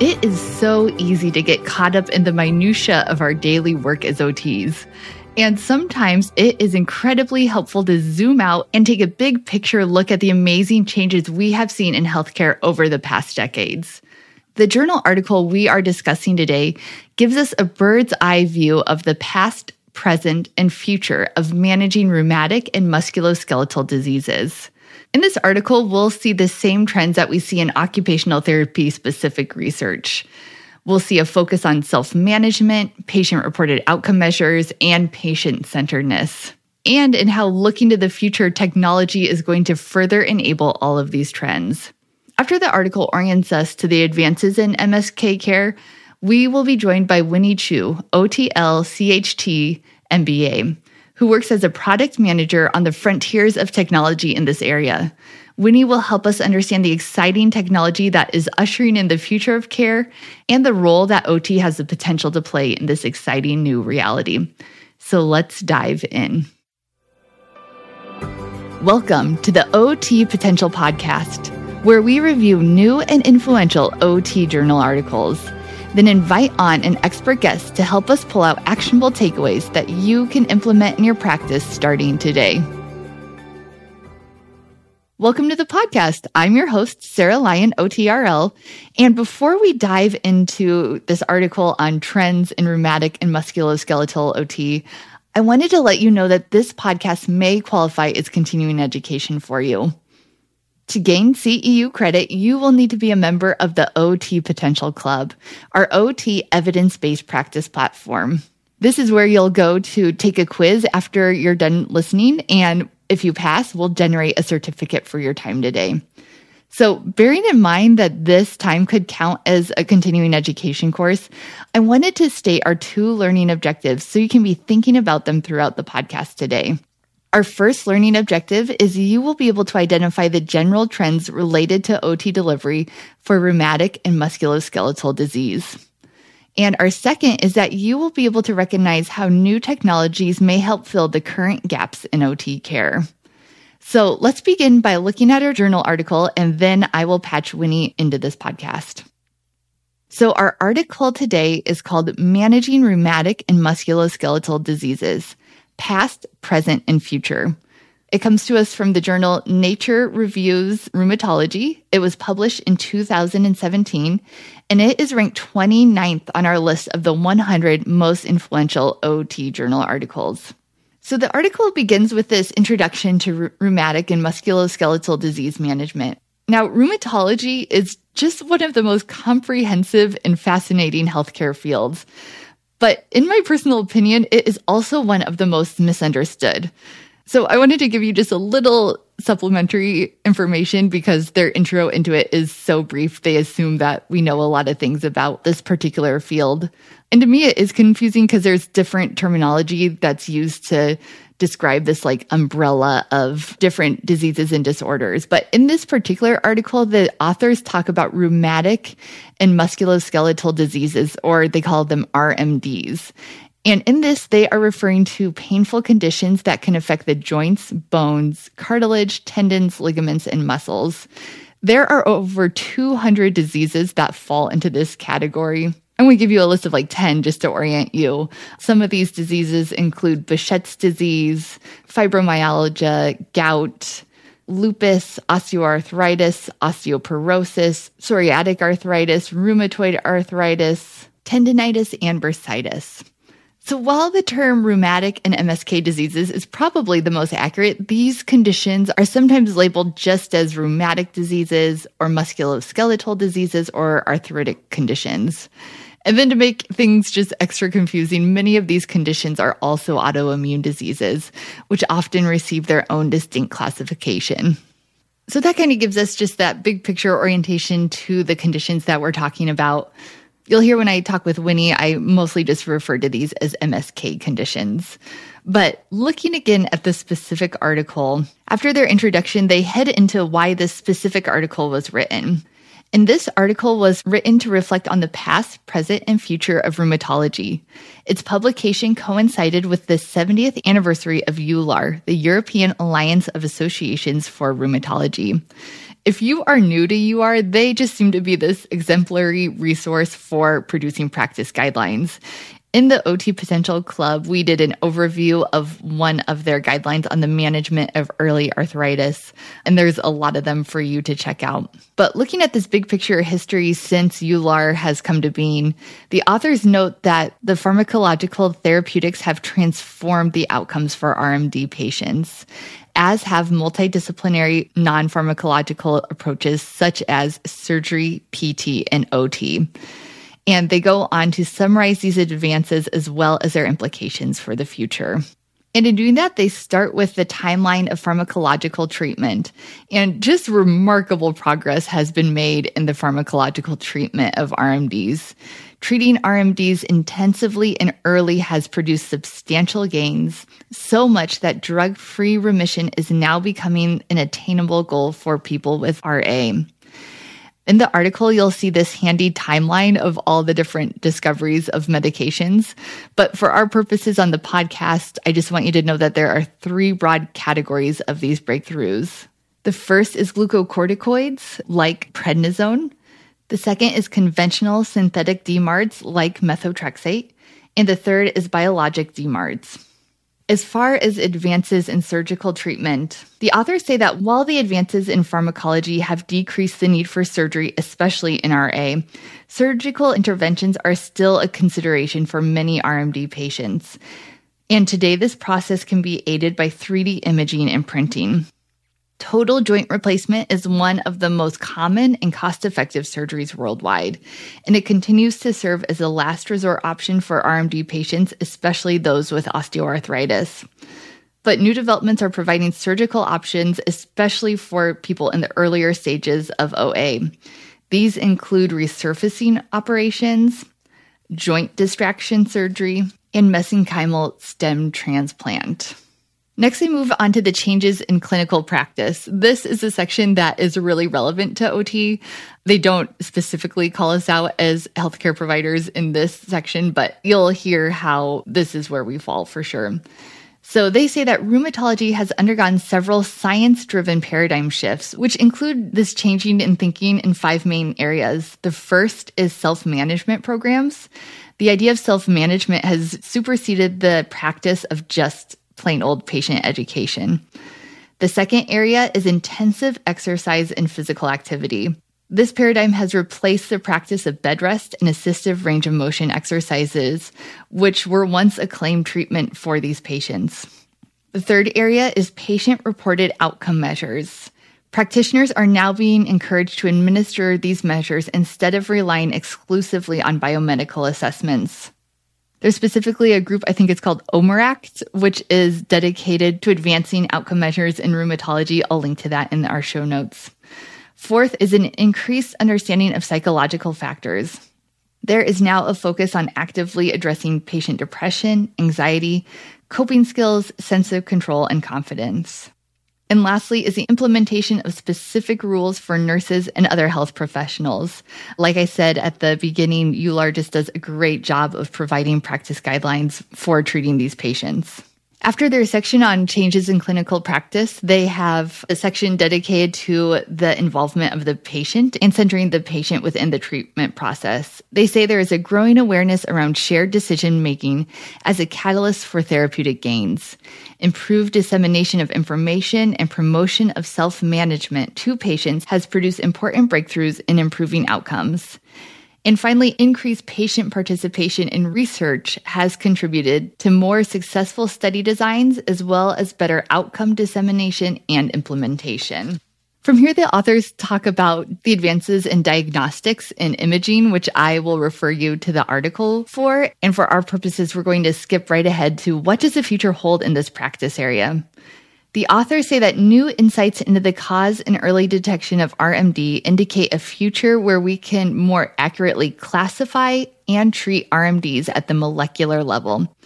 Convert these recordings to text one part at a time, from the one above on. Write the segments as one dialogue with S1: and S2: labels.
S1: It is so easy to get caught up in the minutiae of our daily work as OTs. And sometimes it is incredibly helpful to zoom out and take a big picture look at the amazing changes we have seen in healthcare over the past decades. The journal article we are discussing today gives us a bird's eye view of the past, present, and future of managing rheumatic and musculoskeletal diseases. In this article, we'll see the same trends that we see in occupational therapy specific research. We'll see a focus on self management, patient reported outcome measures, and patient centeredness, and in how looking to the future technology is going to further enable all of these trends. After the article orients us to the advances in MSK care, we will be joined by Winnie Chu, OTL CHT MBA, who works as a product manager on the frontiers of technology in this area. Winnie will help us understand the exciting technology that is ushering in the future of care and the role that OT has the potential to play in this exciting new reality. So let's dive in. Welcome to the OT Potential Podcast, where we review new and influential OT journal articles then invite on an expert guest to help us pull out actionable takeaways that you can implement in your practice starting today. Welcome to the podcast. I'm your host, Sarah Lyon, OTRL. And before we dive into this article on trends in rheumatic and musculoskeletal OT, I wanted to let you know that this podcast may qualify as continuing education for you. To gain CEU credit, you will need to be a member of the OT Potential Club, our OT evidence based practice platform. This is where you'll go to take a quiz after you're done listening. And if you pass, we'll generate a certificate for your time today. So, bearing in mind that this time could count as a continuing education course, I wanted to state our two learning objectives so you can be thinking about them throughout the podcast today. Our first learning objective is you will be able to identify the general trends related to OT delivery for rheumatic and musculoskeletal disease. And our second is that you will be able to recognize how new technologies may help fill the current gaps in OT care. So let's begin by looking at our journal article, and then I will patch Winnie into this podcast. So our article today is called Managing Rheumatic and Musculoskeletal Diseases past, present, and future. It comes to us from the journal Nature Reviews Rheumatology. It was published in 2017, and it is ranked 29th on our list of the 100 most influential OT journal articles. So the article begins with this introduction to rheumatic and musculoskeletal disease management. Now, rheumatology is just one of the most comprehensive and fascinating healthcare fields. But in my personal opinion, it is also one of the most misunderstood. So I wanted to give you just a little supplementary information because their intro into it is so brief. They assume that we know a lot of things about this particular field. And to me, it is confusing because there's different terminology that's used to describe this like umbrella of different diseases and disorders. But in this particular article, the authors talk about rheumatic and musculoskeletal diseases, or they call them RMDs. And in this, they are referring to painful conditions that can affect the joints, bones, cartilage, tendons, ligaments, and muscles. There are over 200 diseases that fall into this category. I'm going to give you a list of like 10 just to orient you. Some of these diseases include Behçet's disease, fibromyalgia, gout, lupus, osteoarthritis, osteoporosis, psoriatic arthritis, rheumatoid arthritis, tendonitis, and bursitis. So while the term rheumatic and MSK diseases is probably the most accurate, these conditions are sometimes labeled just as rheumatic diseases or musculoskeletal diseases or arthritic conditions. And then to make things just extra confusing, many of these conditions are also autoimmune diseases, which often receive their own distinct classification. So that kind of gives us just that big picture orientation to the conditions that we're talking about. You'll hear when I talk with Winnie, I mostly just refer to these as MSK conditions. But looking again at the specific article, after their introduction, they head into why this specific article was written. And this article was written to reflect on the past, present, and future of rheumatology. Its publication coincided with the 70th anniversary of EULAR, the European Alliance of Associations for Rheumatology. If you are new to EULAR, they just seem to be this exemplary resource for producing practice guidelines. In the OT Potential Club, we did an overview of one of their guidelines on the management of early arthritis, and there's a lot of them for you to check out. But looking at this big picture history since EULAR has come to being, the authors note that the pharmacological therapeutics have transformed the outcomes for RMD patients as have multidisciplinary non pharmacological approaches such as surgery, PT, and OT. And they go on to summarize these advances as well as their implications for the future. And in doing that, they start with the timeline of pharmacological treatment. And just remarkable progress has been made in the pharmacological treatment of RMDs. Treating RMDs intensively and early has produced substantial gains, so much that drug free remission is now becoming an attainable goal for people with RA. In the article, you'll see this handy timeline of all the different discoveries of medications. But for our purposes on the podcast, I just want you to know that there are three broad categories of these breakthroughs. The first is glucocorticoids like prednisone. The second is conventional synthetic DMARDs like methotrexate. And the third is biologic DMARDs. As far as advances in surgical treatment, the authors say that while the advances in pharmacology have decreased the need for surgery, especially in RA, surgical interventions are still a consideration for many RMD patients. And today, this process can be aided by 3D imaging and printing. Total joint replacement is one of the most common and cost effective surgeries worldwide, and it continues to serve as a last resort option for RMD patients, especially those with osteoarthritis. But new developments are providing surgical options, especially for people in the earlier stages of OA. These include resurfacing operations, joint distraction surgery, and mesenchymal stem transplant. Next, we move on to the changes in clinical practice. This is a section that is really relevant to OT. They don't specifically call us out as healthcare providers in this section, but you'll hear how this is where we fall for sure. So they say that rheumatology has undergone several science driven paradigm shifts, which include this changing in thinking in five main areas. The first is self management programs. The idea of self management has superseded the practice of just plain old patient education. The second area is intensive exercise and physical activity. This paradigm has replaced the practice of bed rest and assistive range of motion exercises, which were once a claimed treatment for these patients. The third area is patient reported outcome measures. Practitioners are now being encouraged to administer these measures instead of relying exclusively on biomedical assessments. There's specifically a group, I think it's called OMERACT, which is dedicated to advancing outcome measures in rheumatology. I'll link to that in our show notes. Fourth is an increased understanding of psychological factors. There is now a focus on actively addressing patient depression, anxiety, coping skills, sense of control, and confidence. And lastly is the implementation of specific rules for nurses and other health professionals. Like I said at the beginning, EULAR just does a great job of providing practice guidelines for treating these patients. After their section on changes in clinical practice, they have a section dedicated to the involvement of the patient and centering the patient within the treatment process. They say there is a growing awareness around shared decision making as a catalyst for therapeutic gains. Improved dissemination of information and promotion of self management to patients has produced important breakthroughs in improving outcomes. And finally, increased patient participation in research has contributed to more successful study designs as well as better outcome dissemination and implementation. From here, the authors talk about the advances in diagnostics and imaging, which I will refer you to the article for. And for our purposes, we're going to skip right ahead to what does the future hold in this practice area? The authors say that new insights into the cause and early detection of RMD indicate a future where we can more accurately classify and treat RMDs at the molecular level.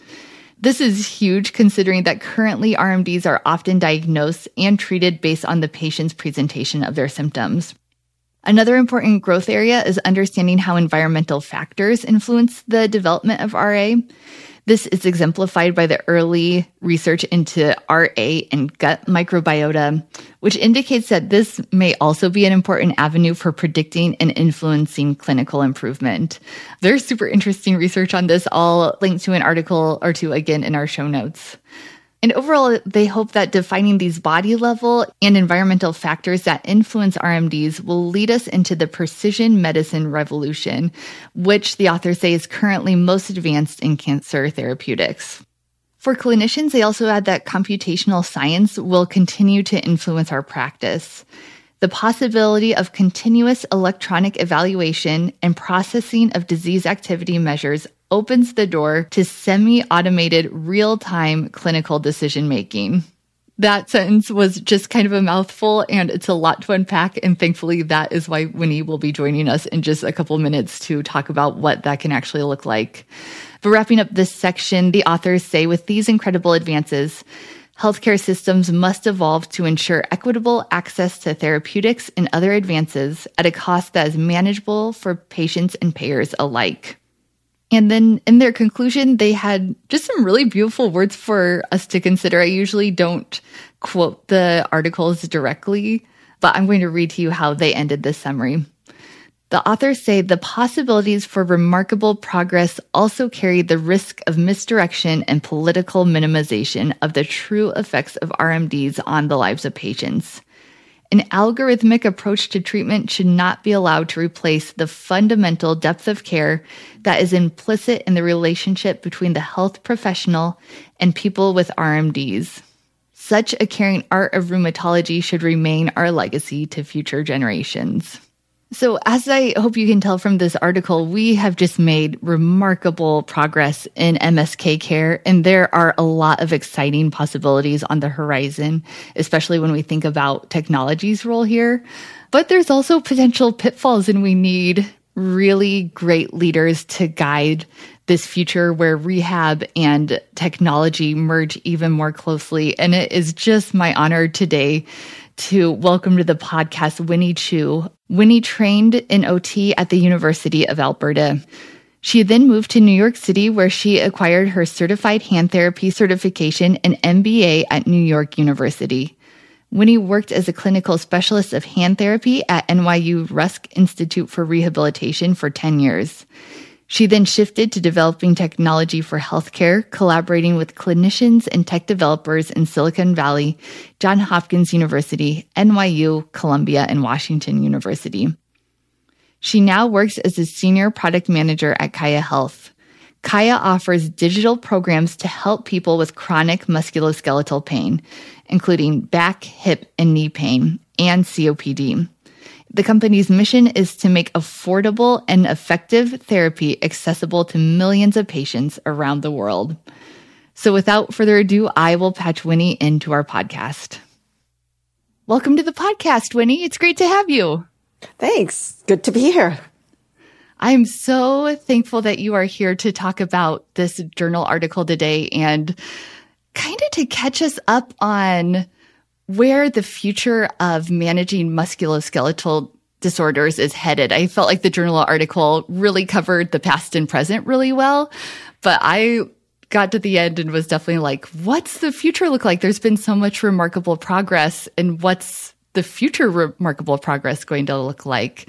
S1: This is huge considering that currently RMDs are often diagnosed and treated based on the patient's presentation of their symptoms. Another important growth area is understanding how environmental factors influence the development of RA. This is exemplified by the early research into RA and gut microbiota, which indicates that this may also be an important avenue for predicting and influencing clinical improvement. There's super interesting research on this. I'll link to an article or two again in our show notes. And overall, they hope that defining these body level and environmental factors that influence RMDs will lead us into the precision medicine revolution, which the authors say is currently most advanced in cancer therapeutics. For clinicians, they also add that computational science will continue to influence our practice. The possibility of continuous electronic evaluation and processing of disease activity measures opens the door to semi automated real time clinical decision making. That sentence was just kind of a mouthful and it's a lot to unpack. And thankfully, that is why Winnie will be joining us in just a couple minutes to talk about what that can actually look like. But wrapping up this section, the authors say with these incredible advances, healthcare systems must evolve to ensure equitable access to therapeutics and other advances at a cost that is manageable for patients and payers alike. And then in their conclusion, they had just some really beautiful words for us to consider. I usually don't quote the articles directly, but I'm going to read to you how they ended this summary. The authors say the possibilities for remarkable progress also carry the risk of misdirection and political minimization of the true effects of RMDs on the lives of patients. An algorithmic approach to treatment should not be allowed to replace the fundamental depth of care that is implicit in the relationship between the health professional and people with RMDs. Such a caring art of rheumatology should remain our legacy to future generations. So, as I hope you can tell from this article, we have just made remarkable progress in MSK care, and there are a lot of exciting possibilities on the horizon, especially when we think about technology's role here. But there's also potential pitfalls, and we need really great leaders to guide this future where rehab and technology merge even more closely. And it is just my honor today to welcome to the podcast Winnie Chu. Winnie trained in OT at the University of Alberta. She then moved to New York City where she acquired her certified hand therapy certification and MBA at New York University. Winnie worked as a clinical specialist of hand therapy at NYU Rusk Institute for Rehabilitation for 10 years. She then shifted to developing technology for healthcare, collaborating with clinicians and tech developers in Silicon Valley, Johns Hopkins University, NYU, Columbia, and Washington University. She now works as a senior product manager at Kaia Health. Kaia offers digital programs to help people with chronic musculoskeletal pain, including back, hip, and knee pain, and COPD. The company's mission is to make affordable and effective therapy accessible to millions of patients around the world. So without further ado, I will patch Winnie into our podcast. Welcome to the podcast, Winnie. It's great to have you.
S2: Thanks. Good to be here.
S1: I'm so thankful that you are here to talk about this journal article today and kind of to catch us up on where the future of managing musculoskeletal disorders is headed. I felt like the journal article really covered the past and present really well, but I got to the end and was definitely like, what's the future look like? There's been so much remarkable progress and what's the future remarkable progress going to look like?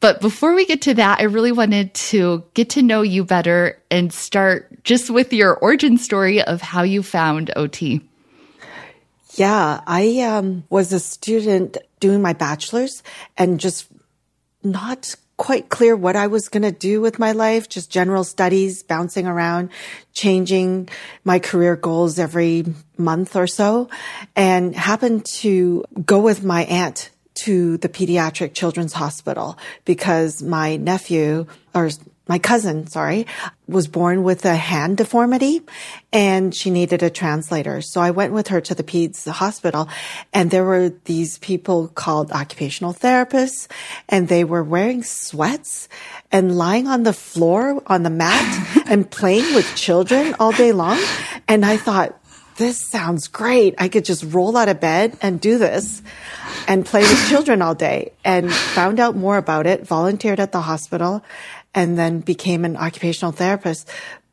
S1: But before we get to that, I really wanted to get to know you better and start just with your origin story of how you found OT.
S2: Yeah, I um, was a student doing my bachelor's and just not quite clear what I was going to do with my life, just general studies, bouncing around, changing my career goals every month or so, and happened to go with my aunt to the pediatric children's hospital because my nephew or my cousin, sorry, was born with a hand deformity and she needed a translator. So I went with her to the peds hospital and there were these people called occupational therapists and they were wearing sweats and lying on the floor on the mat and playing with children all day long. And I thought, this sounds great. I could just roll out of bed and do this and play with children all day and found out more about it, volunteered at the hospital and then became an occupational therapist,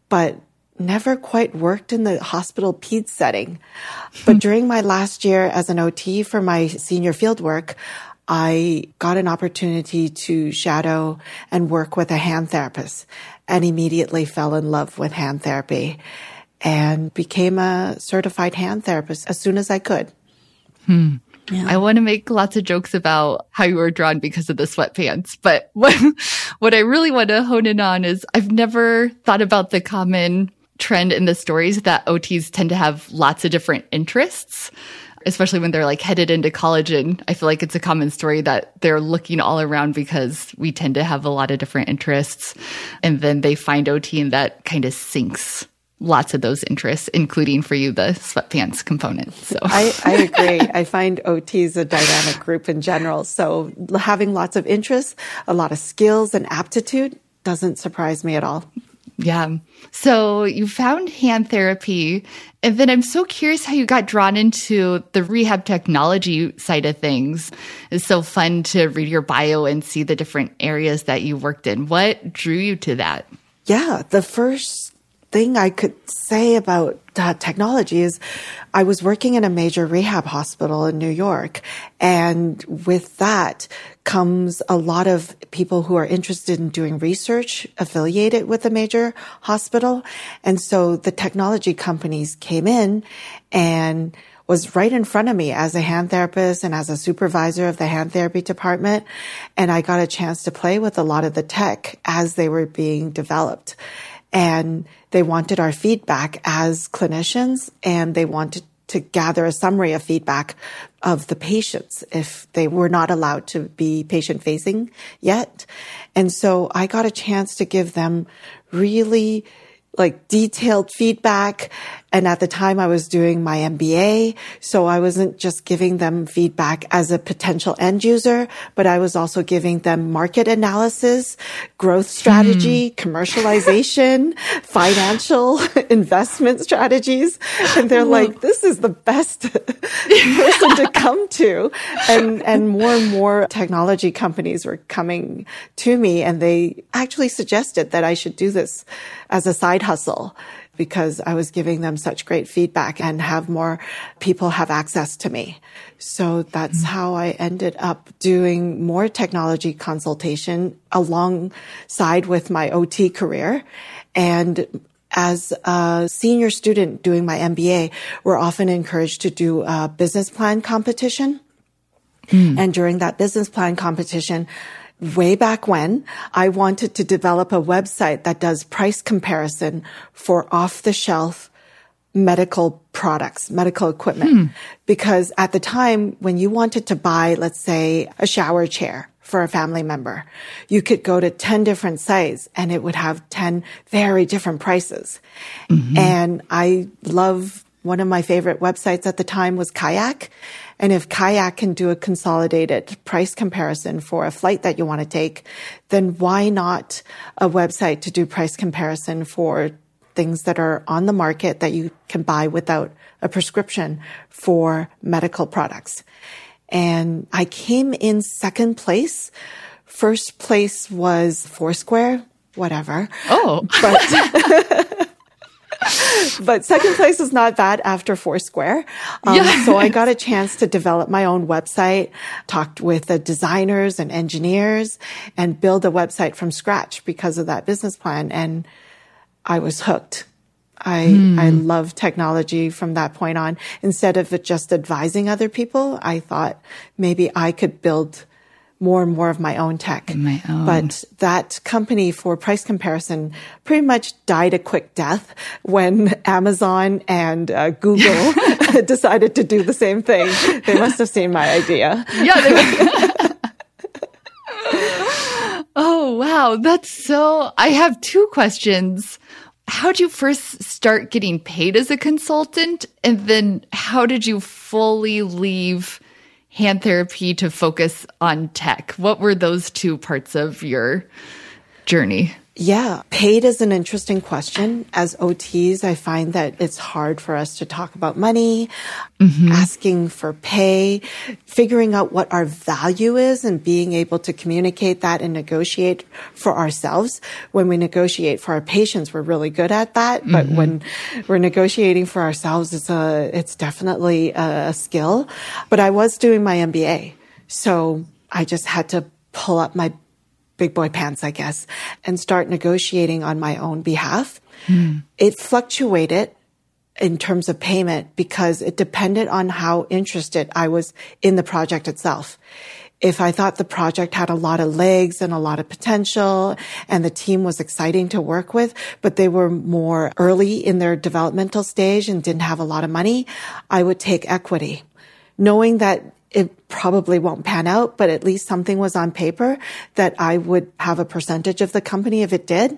S2: but never quite worked in the hospital ped setting. But during my last year as an OT for my senior field work, I got an opportunity to shadow and work with a hand therapist and immediately fell in love with hand therapy and became a certified hand therapist as soon as I could.
S1: Hmm. Yeah. I want to make lots of jokes about how you were drawn because of the sweatpants, but what, what I really want to hone in on is I've never thought about the common trend in the stories that OTs tend to have lots of different interests especially when they're like headed into college. And I feel like it's a common story that they're looking all around because we tend to have a lot of different interests. And then they find OT and that kind of sinks lots of those interests, including for you, the sweatpants component. So
S2: I, I agree. I find OT is a dynamic group in general. So having lots of interests, a lot of skills and aptitude doesn't surprise me at all.
S1: Yeah. So you found hand therapy. And then I'm so curious how you got drawn into the rehab technology side of things. It's so fun to read your bio and see the different areas that you worked in. What drew you to that?
S2: Yeah. The first thing I could say about uh, technology is I was working in a major rehab hospital in New York. And with that comes a lot of people who are interested in doing research affiliated with a major hospital. And so the technology companies came in and was right in front of me as a hand therapist and as a supervisor of the hand therapy department. And I got a chance to play with a lot of the tech as they were being developed and they wanted our feedback as clinicians and they wanted to gather a summary of feedback of the patients if they were not allowed to be patient facing yet. And so I got a chance to give them really like detailed feedback. And at the time I was doing my MBA. So I wasn't just giving them feedback as a potential end user, but I was also giving them market analysis, growth strategy, mm. commercialization, financial investment strategies. And they're like, this is the best person to come to. And, and more and more technology companies were coming to me and they actually suggested that I should do this as a side hustle because I was giving them such great feedback and have more people have access to me. So that's mm-hmm. how I ended up doing more technology consultation alongside with my OT career. And as a senior student doing my MBA, we're often encouraged to do a business plan competition. Mm. And during that business plan competition, way back when, I wanted to develop a website that does price comparison for off the shelf medical products, medical equipment. Hmm. Because at the time when you wanted to buy, let's say, a shower chair for a family member, you could go to 10 different sites and it would have 10 very different prices. Mm-hmm. And I love one of my favorite websites at the time was Kayak. And if Kayak can do a consolidated price comparison for a flight that you want to take, then why not a website to do price comparison for things that are on the market that you can buy without a prescription for medical products? And I came in second place. First place was Foursquare, whatever.
S1: Oh.
S2: But but second place is not bad after Foursquare. Um, yeah. so I got a chance to develop my own website, talked with the designers and engineers and build a website from scratch because of that business plan. And I was hooked. I, mm. I love technology from that point on. Instead of just advising other people, I thought maybe I could build more and more of my own tech.
S1: My own.
S2: But that company for price comparison pretty much died a quick death when Amazon and uh, Google decided to do the same thing. They must have seen my idea.
S1: Yeah. oh, wow. That's so, I have two questions. How did you first start getting paid as a consultant? And then how did you fully leave hand therapy to focus on tech. What were those two parts of your journey?
S2: Yeah, paid is an interesting question. As OTs, I find that it's hard for us to talk about money, mm-hmm. asking for pay, figuring out what our value is and being able to communicate that and negotiate for ourselves. When we negotiate for our patients, we're really good at that. Mm-hmm. But when we're negotiating for ourselves, it's a, it's definitely a skill. But I was doing my MBA. So I just had to pull up my big boy pants, I guess, and start negotiating on my own behalf. Mm. It fluctuated in terms of payment because it depended on how interested I was in the project itself. If I thought the project had a lot of legs and a lot of potential and the team was exciting to work with, but they were more early in their developmental stage and didn't have a lot of money, I would take equity knowing that it probably won't pan out, but at least something was on paper that I would have a percentage of the company if it did.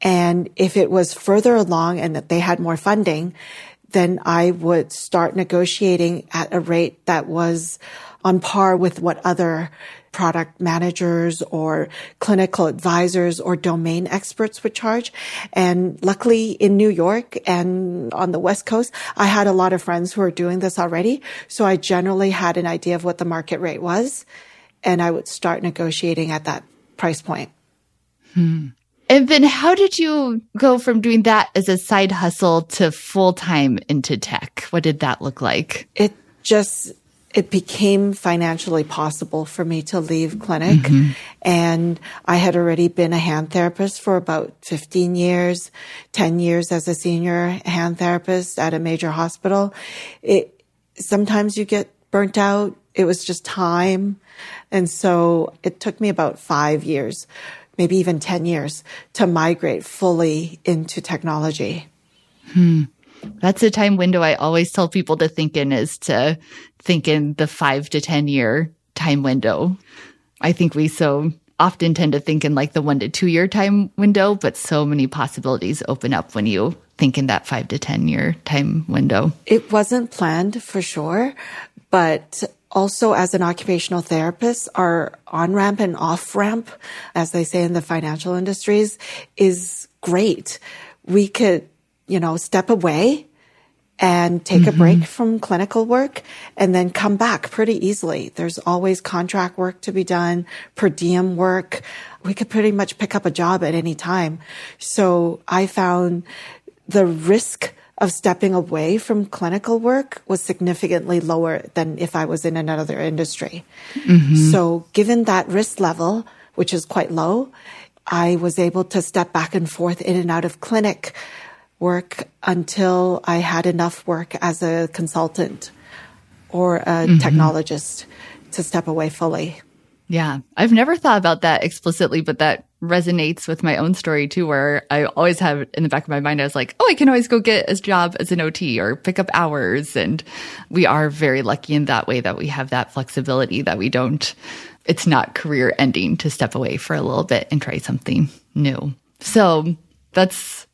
S2: And if it was further along and that they had more funding, then I would start negotiating at a rate that was on par with what other product managers or clinical advisors or domain experts would charge. And luckily in New York and on the West Coast, I had a lot of friends who are doing this already. So I generally had an idea of what the market rate was and I would start negotiating at that price point.
S1: Hmm. And then how did you go from doing that as a side hustle to full time into tech? What did that look like?
S2: It just it became financially possible for me to leave clinic. Mm-hmm. And I had already been a hand therapist for about 15 years, 10 years as a senior hand therapist at a major hospital. It, sometimes you get burnt out. It was just time. And so it took me about five years, maybe even 10 years to migrate fully into technology.
S1: Hmm. That's a time window I always tell people to think in is to think in the five to 10 year time window. I think we so often tend to think in like the one to two year time window, but so many possibilities open up when you think in that five to 10 year time window.
S2: It wasn't planned for sure, but also as an occupational therapist, our on ramp and off ramp, as they say in the financial industries, is great. We could you know, step away and take mm-hmm. a break from clinical work and then come back pretty easily. There's always contract work to be done, per diem work. We could pretty much pick up a job at any time. So I found the risk of stepping away from clinical work was significantly lower than if I was in another industry. Mm-hmm. So given that risk level, which is quite low, I was able to step back and forth in and out of clinic work until I had enough work as a consultant or a mm-hmm. technologist to step away fully.
S1: Yeah. I've never thought about that explicitly, but that resonates with my own story too, where I always have in the back of my mind, I was like, oh, I can always go get a job as an OT or pick up hours. And we are very lucky in that way that we have that flexibility that we don't, it's not career ending to step away for a little bit and try something new. So that's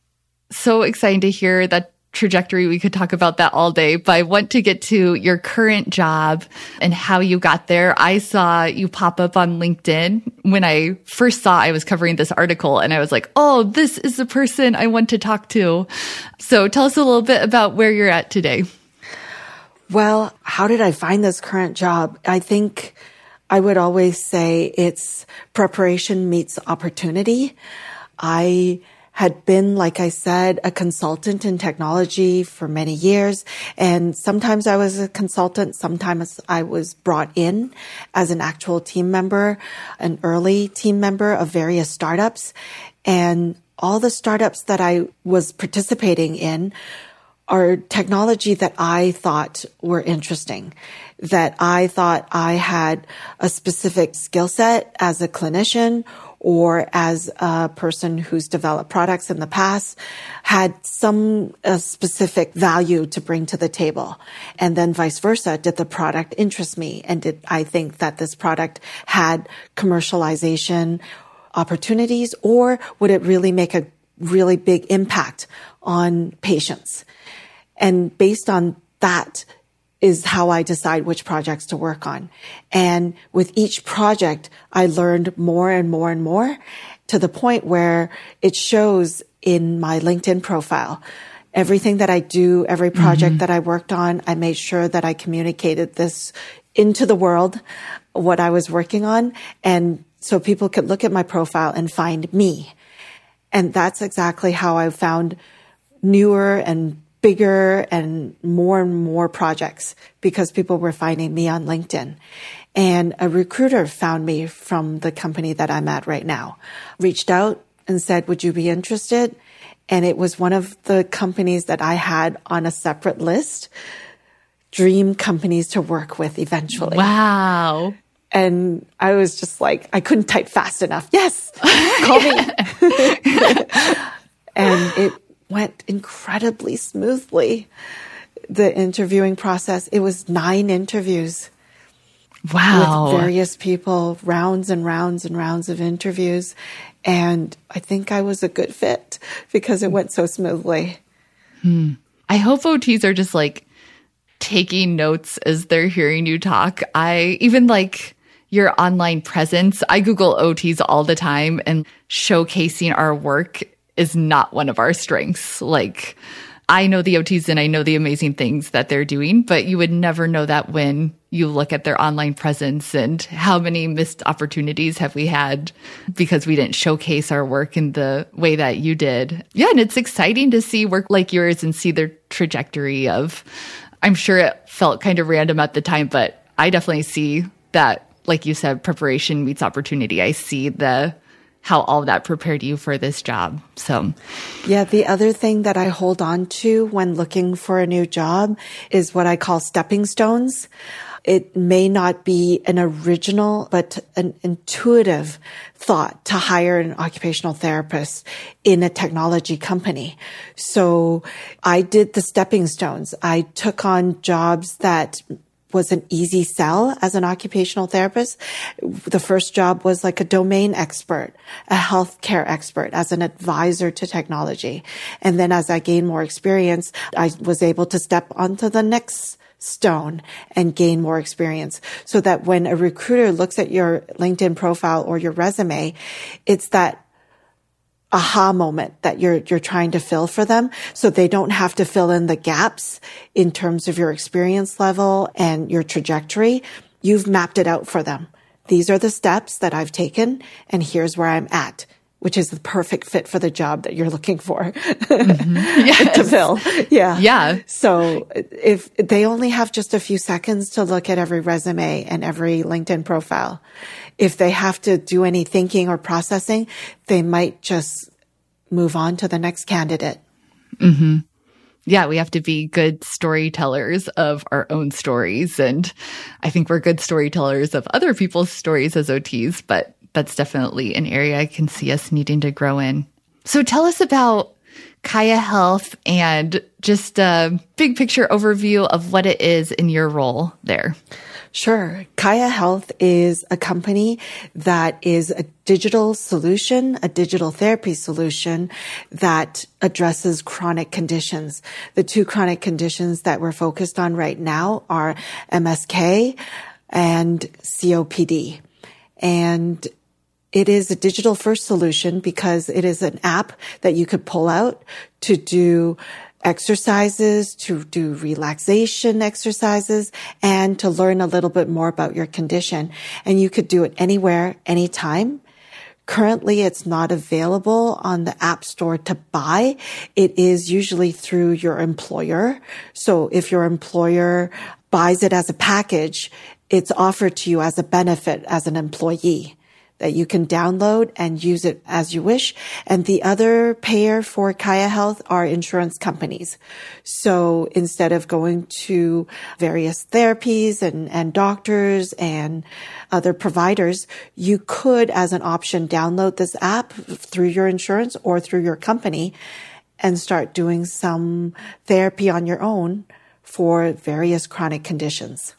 S1: so exciting to hear that trajectory. We could talk about that all day, but I want to get to your current job and how you got there. I saw you pop up on LinkedIn when I first saw I was covering this article and I was like, Oh, this is the person I want to talk to. So tell us a little bit about where you're at today.
S2: Well, how did I find this current job? I think I would always say it's preparation meets opportunity. I had been, like I said, a consultant in technology for many years. And sometimes I was a consultant. Sometimes I was brought in as an actual team member, an early team member of various startups. And all the startups that I was participating in are technology that I thought were interesting, that I thought I had a specific skill set as a clinician or as a person who's developed products in the past had some specific value to bring to the table. And then vice versa. Did the product interest me? And did I think that this product had commercialization opportunities or would it really make a really big impact on patients? And based on that, is how I decide which projects to work on. And with each project, I learned more and more and more to the point where it shows in my LinkedIn profile. Everything that I do, every project mm-hmm. that I worked on, I made sure that I communicated this into the world, what I was working on. And so people could look at my profile and find me. And that's exactly how I found newer and bigger and more and more projects because people were finding me on LinkedIn. And a recruiter found me from the company that I'm at right now, reached out and said, would you be interested? And it was one of the companies that I had on a separate list, dream companies to work with eventually.
S1: Wow.
S2: And I was just like, I couldn't type fast enough. Yes, call me. and it went incredibly smoothly. The interviewing process, it was nine interviews.
S1: Wow.
S2: With various people, rounds and rounds and rounds of interviews. And I think I was a good fit because it went so smoothly.
S1: Hmm. I hope OTs are just like taking notes as they're hearing you talk. I even like your online presence. I Google OTs all the time and showcasing our work is not one of our strengths. Like, I know the OTs and I know the amazing things that they're doing, but you would never know that when you look at their online presence and how many missed opportunities have we had because we didn't showcase our work in the way that you did. Yeah. And it's exciting to see work like yours and see their trajectory of, I'm sure it felt kind of random at the time, but I definitely see that, like you said, preparation meets opportunity. I see the, how all that prepared you for this job. So,
S2: yeah, the other thing that I hold on to when looking for a new job is what I call stepping stones. It may not be an original, but an intuitive thought to hire an occupational therapist in a technology company. So I did the stepping stones. I took on jobs that was an easy sell as an occupational therapist. The first job was like a domain expert, a healthcare expert as an advisor to technology. And then as I gained more experience, I was able to step onto the next stone and gain more experience so that when a recruiter looks at your LinkedIn profile or your resume, it's that aha moment that you're you're trying to fill for them so they don't have to fill in the gaps in terms of your experience level and your trajectory you've mapped it out for them these are the steps that I've taken and here's where I'm at which is the perfect fit for the job that you're looking for mm-hmm. yes. to fill. Yeah.
S1: Yeah.
S2: So if they only have just a few seconds to look at every resume and every LinkedIn profile, if they have to do any thinking or processing, they might just move on to the next candidate.
S1: Mm-hmm. Yeah, we have to be good storytellers of our own stories. And I think we're good storytellers of other people's stories as OTs, but that's definitely an area I can see us needing to grow in. So tell us about Kaia Health and just a big picture overview of what it is in your role there.
S2: Sure. Kaia Health is a company that is a digital solution, a digital therapy solution that addresses chronic conditions. The two chronic conditions that we're focused on right now are MSK and COPD. And it is a digital first solution because it is an app that you could pull out to do exercises, to do relaxation exercises, and to learn a little bit more about your condition. And you could do it anywhere, anytime. Currently, it's not available on the App Store to buy. It is usually through your employer. So if your employer buys it as a package, it's offered to you as a benefit as an employee that you can download and use it as you wish. And the other payer for Kaia Health are insurance companies. So instead of going to various therapies and, and doctors and other providers, you could, as an option, download this app through your insurance or through your company and start doing some therapy on your own for various chronic conditions.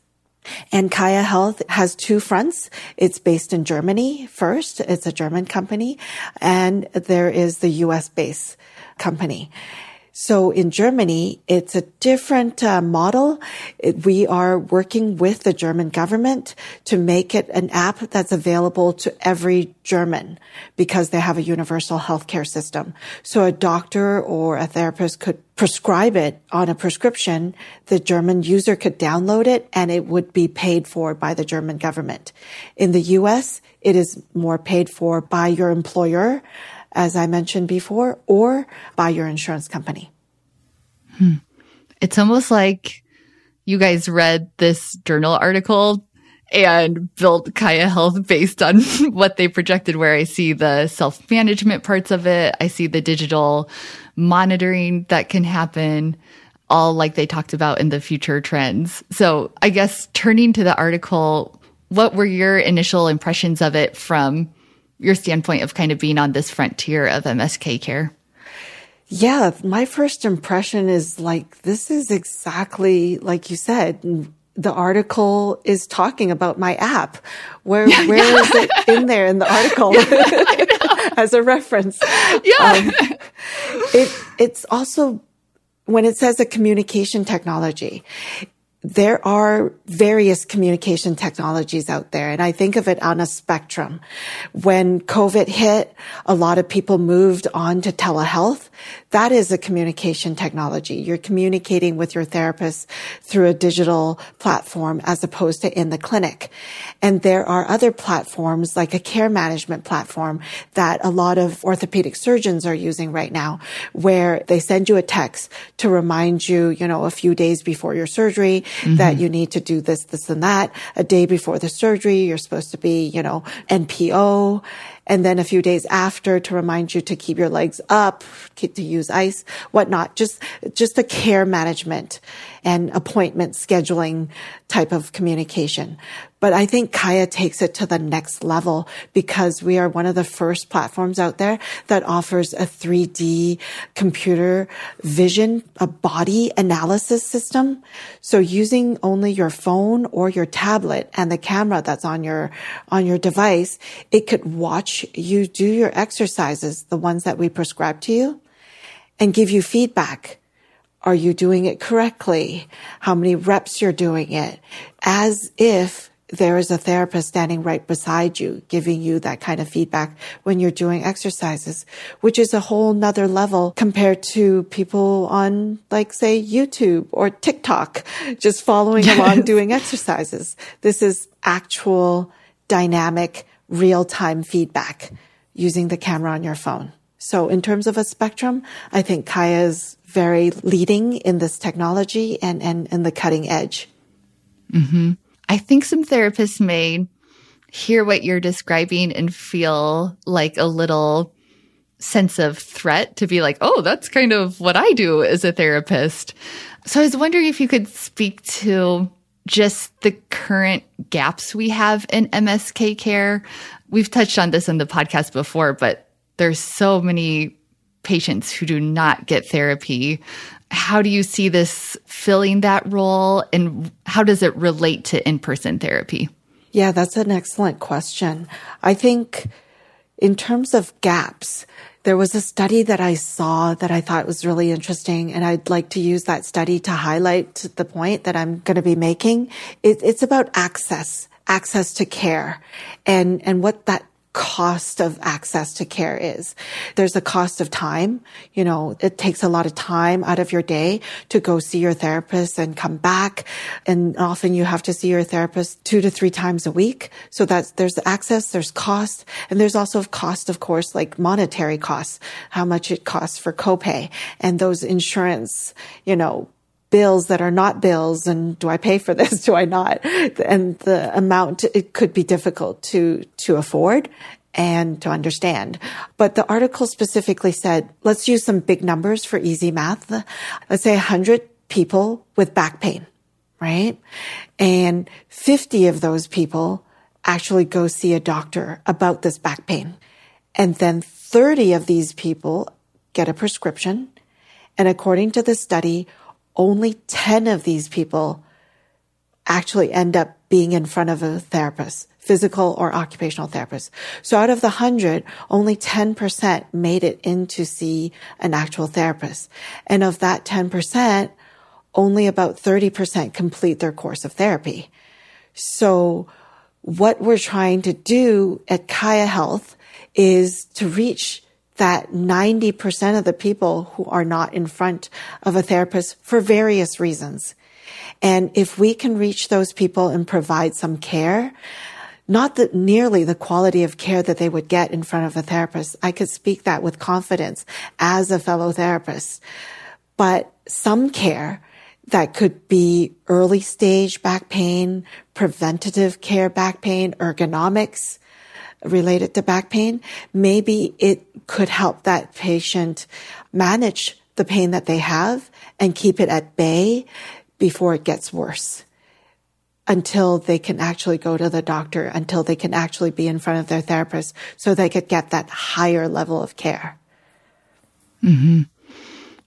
S2: And Kaia Health has two fronts. It's based in Germany first. It's a German company. And there is the US based company. So in Germany, it's a different uh, model. It, we are working with the German government to make it an app that's available to every German because they have a universal healthcare system. So a doctor or a therapist could prescribe it on a prescription. The German user could download it and it would be paid for by the German government. In the US, it is more paid for by your employer as I mentioned before, or by your insurance company.
S1: Hmm. It's almost like you guys read this journal article and built Kaia Health based on what they projected, where I see the self management parts of it. I see the digital monitoring that can happen, all like they talked about in the future trends. So I guess turning to the article, what were your initial impressions of it from your standpoint of kind of being on this frontier of MSK care?
S2: Yeah, my first impression is like, this is exactly like you said. The article is talking about my app. Where where is it in there in the article as a reference?
S1: Yeah. Um,
S2: it it's also when it says a communication technology, there are various communication technologies out there. And I think of it on a spectrum. When COVID hit, a lot of people moved on to telehealth. That is a communication technology. You're communicating with your therapist through a digital platform as opposed to in the clinic. And there are other platforms like a care management platform that a lot of orthopedic surgeons are using right now, where they send you a text to remind you, you know, a few days before your surgery mm-hmm. that you need to do this, this and that. A day before the surgery, you're supposed to be, you know, NPO and then a few days after to remind you to keep your legs up, to use ice, whatnot. Just, just a care management and appointment scheduling type of communication. But I think Kaia takes it to the next level because we are one of the first platforms out there that offers a 3D computer vision, a body analysis system. So using only your phone or your tablet and the camera that's on your, on your device, it could watch you do your exercises, the ones that we prescribe to you and give you feedback are you doing it correctly? How many reps you're doing it? As if there is a therapist standing right beside you, giving you that kind of feedback when you're doing exercises, which is a whole nother level compared to people on, like, say, YouTube or TikTok, just following yes. along doing exercises. This is actual dynamic real time feedback using the camera on your phone. So in terms of a spectrum, I think Kaia is very leading in this technology and, and, and the cutting edge.
S1: Mm-hmm. I think some therapists may hear what you're describing and feel like a little sense of threat to be like, oh, that's kind of what I do as a therapist. So I was wondering if you could speak to just the current gaps we have in MSK care. We've touched on this in the podcast before, but there's so many patients who do not get therapy. How do you see this filling that role and how does it relate to in-person therapy?
S2: Yeah, that's an excellent question. I think in terms of gaps, there was a study that I saw that I thought was really interesting, and I'd like to use that study to highlight the point that I'm going to be making. It, it's about access, access to care, and and what that cost of access to care is. There's a cost of time. You know, it takes a lot of time out of your day to go see your therapist and come back. And often you have to see your therapist two to three times a week. So that's, there's access, there's cost, and there's also cost, of course, like monetary costs, how much it costs for copay and those insurance, you know, bills that are not bills and do I pay for this? Do I not? And the amount, it could be difficult to, to afford and to understand. But the article specifically said, let's use some big numbers for easy math. Let's say 100 people with back pain, right? And 50 of those people actually go see a doctor about this back pain. And then 30 of these people get a prescription. And according to the study, only 10 of these people actually end up being in front of a therapist, physical or occupational therapist. So out of the hundred, only 10% made it in to see an actual therapist. And of that 10%, only about 30% complete their course of therapy. So what we're trying to do at Kaia Health is to reach that 90% of the people who are not in front of a therapist for various reasons. And if we can reach those people and provide some care, not that nearly the quality of care that they would get in front of a therapist. I could speak that with confidence as a fellow therapist, but some care that could be early stage back pain, preventative care back pain, ergonomics related to back pain. Maybe it could help that patient manage the pain that they have and keep it at bay before it gets worse until they can actually go to the doctor, until they can actually be in front of their therapist so they could get that higher level of care.
S1: Mm-hmm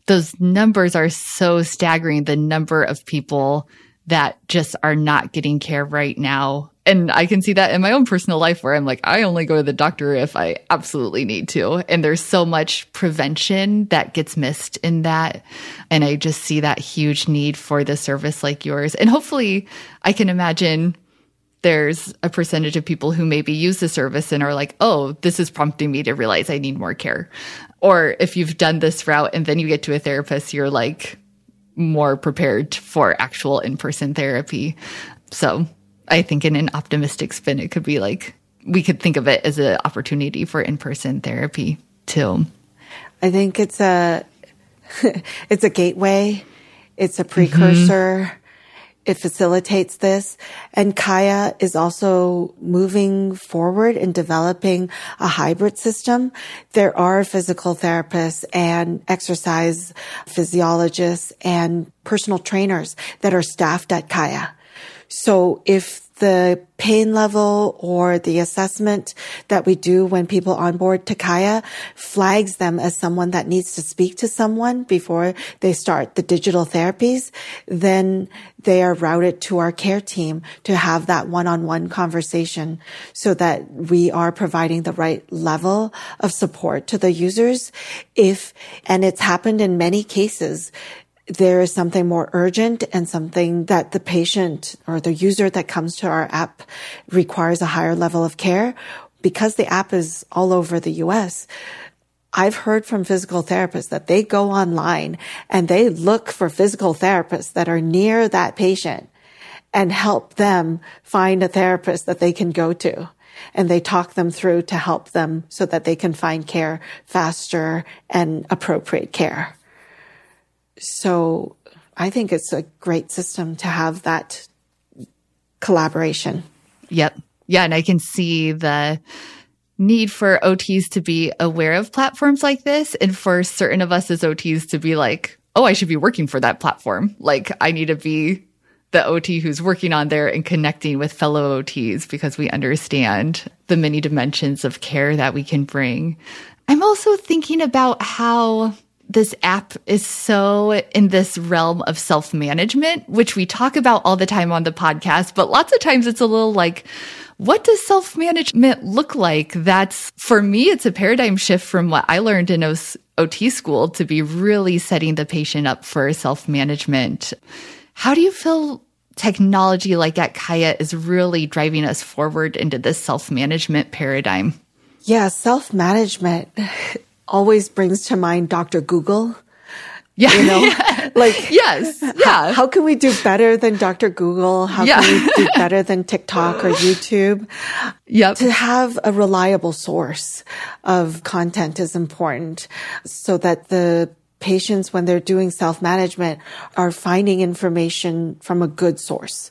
S1: those numbers are so staggering. The number of people that just are not getting care right now. And I can see that in my own personal life where I'm like, I only go to the doctor if I absolutely need to. And there's so much prevention that gets missed in that. And I just see that huge need for the service like yours. And hopefully I can imagine there's a percentage of people who maybe use the service and are like, oh, this is prompting me to realize I need more care. Or if you've done this route and then you get to a therapist, you're like more prepared for actual in person therapy. So I think in an optimistic spin, it could be like we could think of it as an opportunity for in person therapy too.
S2: I think it's a it's a gateway. It's a precursor. Mm-hmm it facilitates this. And Kaia is also moving forward in developing a hybrid system. There are physical therapists and exercise physiologists and personal trainers that are staffed at Kaia. So if the pain level or the assessment that we do when people onboard to Kaia flags them as someone that needs to speak to someone before they start the digital therapies, then they are routed to our care team to have that one-on-one conversation so that we are providing the right level of support to the users. If, and it's happened in many cases, there is something more urgent and something that the patient or the user that comes to our app requires a higher level of care, because the app is all over the US, I've heard from physical therapists that they go online and they look for physical therapists that are near that patient and help them find a therapist that they can go to. And they talk them through to help them so that they can find care faster and appropriate care. So I think it's a great system to have that collaboration.
S1: Yep. Yeah. And I can see the need for OTs to be aware of platforms like this and for certain of us as OTs to be like, oh, I should be working for that platform. Like I need to be the OT who's working on there and connecting with fellow OTs because we understand the many dimensions of care that we can bring. I'm also thinking about how this app is so in this realm of self management, which we talk about all the time on the podcast, but lots of times it's a little like, what does self management look like? That's for me, it's a paradigm shift from what I learned in OT school to be really setting the patient up for self management. How do you feel technology like at Kaia is really driving us forward into this self management paradigm?
S2: Yeah, self management always brings to mind Dr. Google.
S1: Yeah.
S2: You know, yeah. like,
S1: yes. Yeah.
S2: How, how, can we do better than Dr. Google? How yeah. can we do better than TikTok or YouTube?
S1: Yep.
S2: To have a reliable source of content is important so that the patients, when they're doing self management, are finding information from a good source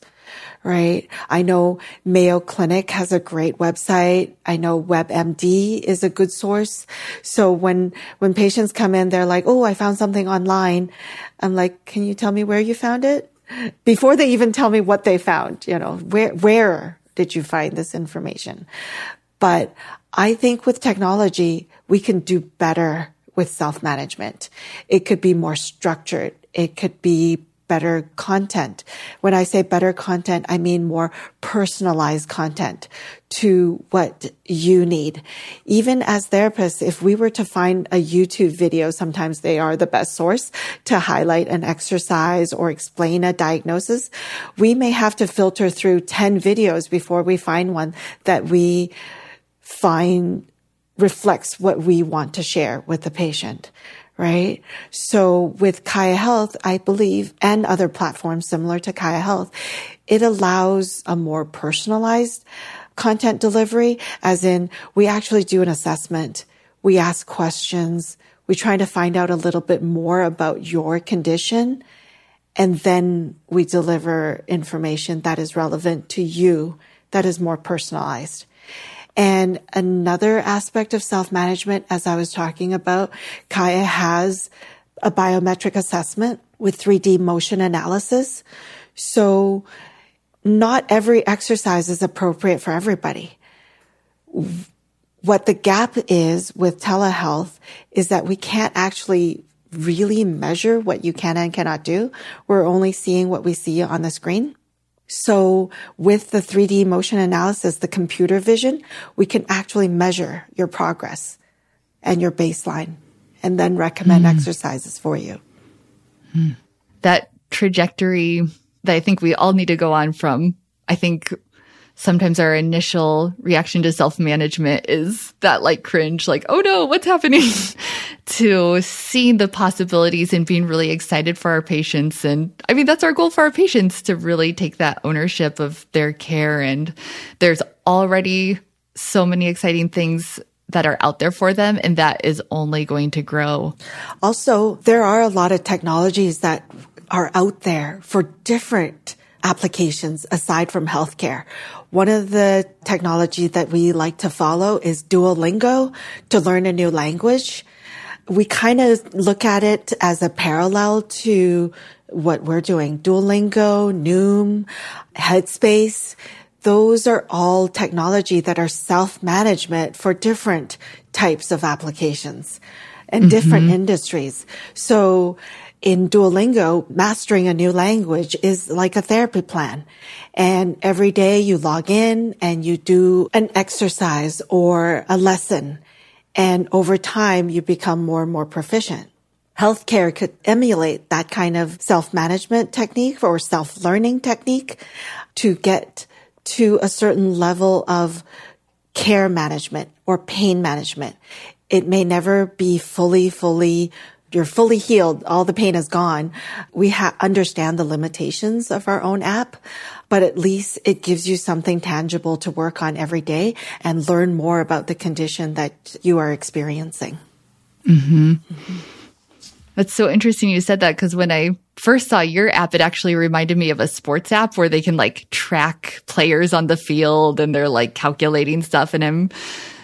S2: right? I know Mayo Clinic has a great website. I know WebMD is a good source. So when, when patients come in, they're like, Oh, I found something online. I'm like, can you tell me where you found it? Before they even tell me what they found, you know, where, where did you find this information? But I think with technology, we can do better with self management. It could be more structured. It could be better content. When I say better content, I mean more personalized content to what you need. Even as therapists, if we were to find a YouTube video, sometimes they are the best source to highlight an exercise or explain a diagnosis. We may have to filter through 10 videos before we find one that we find reflects what we want to share with the patient right? So with Kaia Health, I believe, and other platforms similar to Kaia Health, it allows a more personalized content delivery, as in we actually do an assessment. We ask questions. We try to find out a little bit more about your condition. And then we deliver information that is relevant to you, that is more personalized. And another aspect of self management, as I was talking about, Kaia has a biometric assessment with 3D motion analysis. So not every exercise is appropriate for everybody. What the gap is with telehealth is that we can't actually really measure what you can and cannot do. We're only seeing what we see on the screen. So with the 3D motion analysis, the computer vision, we can actually measure your progress and your baseline and then recommend mm. exercises for you.
S1: Mm. That trajectory that I think we all need to go on from, I think sometimes our initial reaction to self management is that like cringe, like, oh no, what's happening? to seeing the possibilities and being really excited for our patients. And I mean, that's our goal for our patients to really take that ownership of their care. And there's already so many exciting things that are out there for them and that is only going to grow.
S2: Also, there are a lot of technologies that are out there for different applications aside from healthcare. One of the technology that we like to follow is Duolingo to learn a new language. We kind of look at it as a parallel to what we're doing. Duolingo, Noom, Headspace. Those are all technology that are self-management for different types of applications and mm-hmm. different industries. So in Duolingo, mastering a new language is like a therapy plan. And every day you log in and you do an exercise or a lesson. And over time, you become more and more proficient. Healthcare could emulate that kind of self-management technique or self-learning technique to get to a certain level of care management or pain management. It may never be fully, fully you're fully healed, all the pain is gone. We ha- understand the limitations of our own app, but at least it gives you something tangible to work on every day and learn more about the condition that you are experiencing.
S1: Mm-hmm. Mm-hmm. That's so interesting you said that because when I first saw your app, it actually reminded me of a sports app where they can like track players on the field and they're like calculating stuff. And I'm,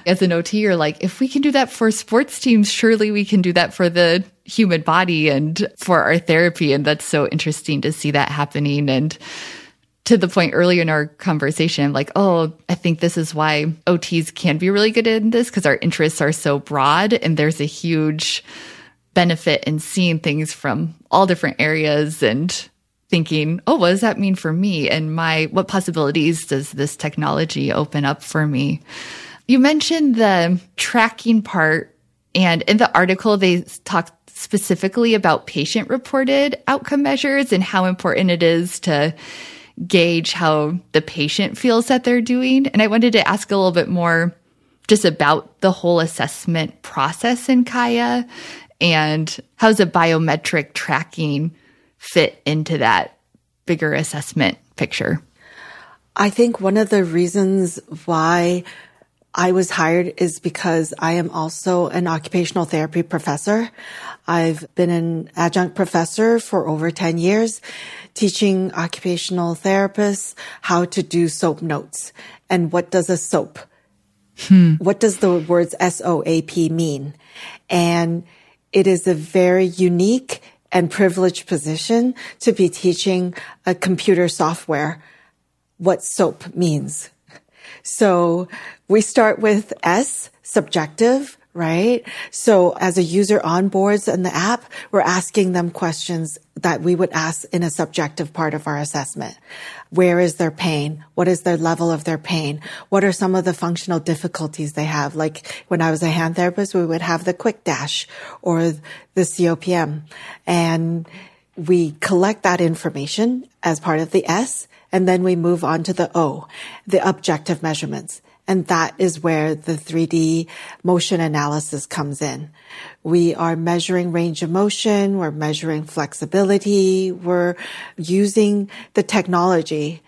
S1: as an OT, you're like, if we can do that for sports teams, surely we can do that for the human body and for our therapy. And that's so interesting to see that happening. And to the point earlier in our conversation, like, oh, I think this is why OTs can be really good in this because our interests are so broad and there's a huge benefit in seeing things from all different areas and thinking, oh, what does that mean for me? And my, what possibilities does this technology open up for me? You mentioned the tracking part and in the article, they talk specifically about patient reported outcome measures and how important it is to gauge how the patient feels that they're doing. And I wanted to ask a little bit more just about the whole assessment process in Kaia and how's a biometric tracking fit into that bigger assessment picture?
S2: I think one of the reasons why I was hired is because I am also an occupational therapy professor. I've been an adjunct professor for over 10 years, teaching occupational therapists how to do SOAP notes. And what does a SOAP? Hmm. What does the words S-O-A-P mean? And it is a very unique and privileged position to be teaching a computer software what SOAP means. So we start with S, subjective, right? So as a user onboards in the app, we're asking them questions that we would ask in a subjective part of our assessment. Where is their pain? What is their level of their pain? What are some of the functional difficulties they have? Like when I was a hand therapist, we would have the QuickDASH or the COPM and we collect that information as part of the S and then we move on to the O, the objective measurements. And that is where the 3D motion analysis comes in. We are measuring range of motion. We're measuring flexibility. We're using the technology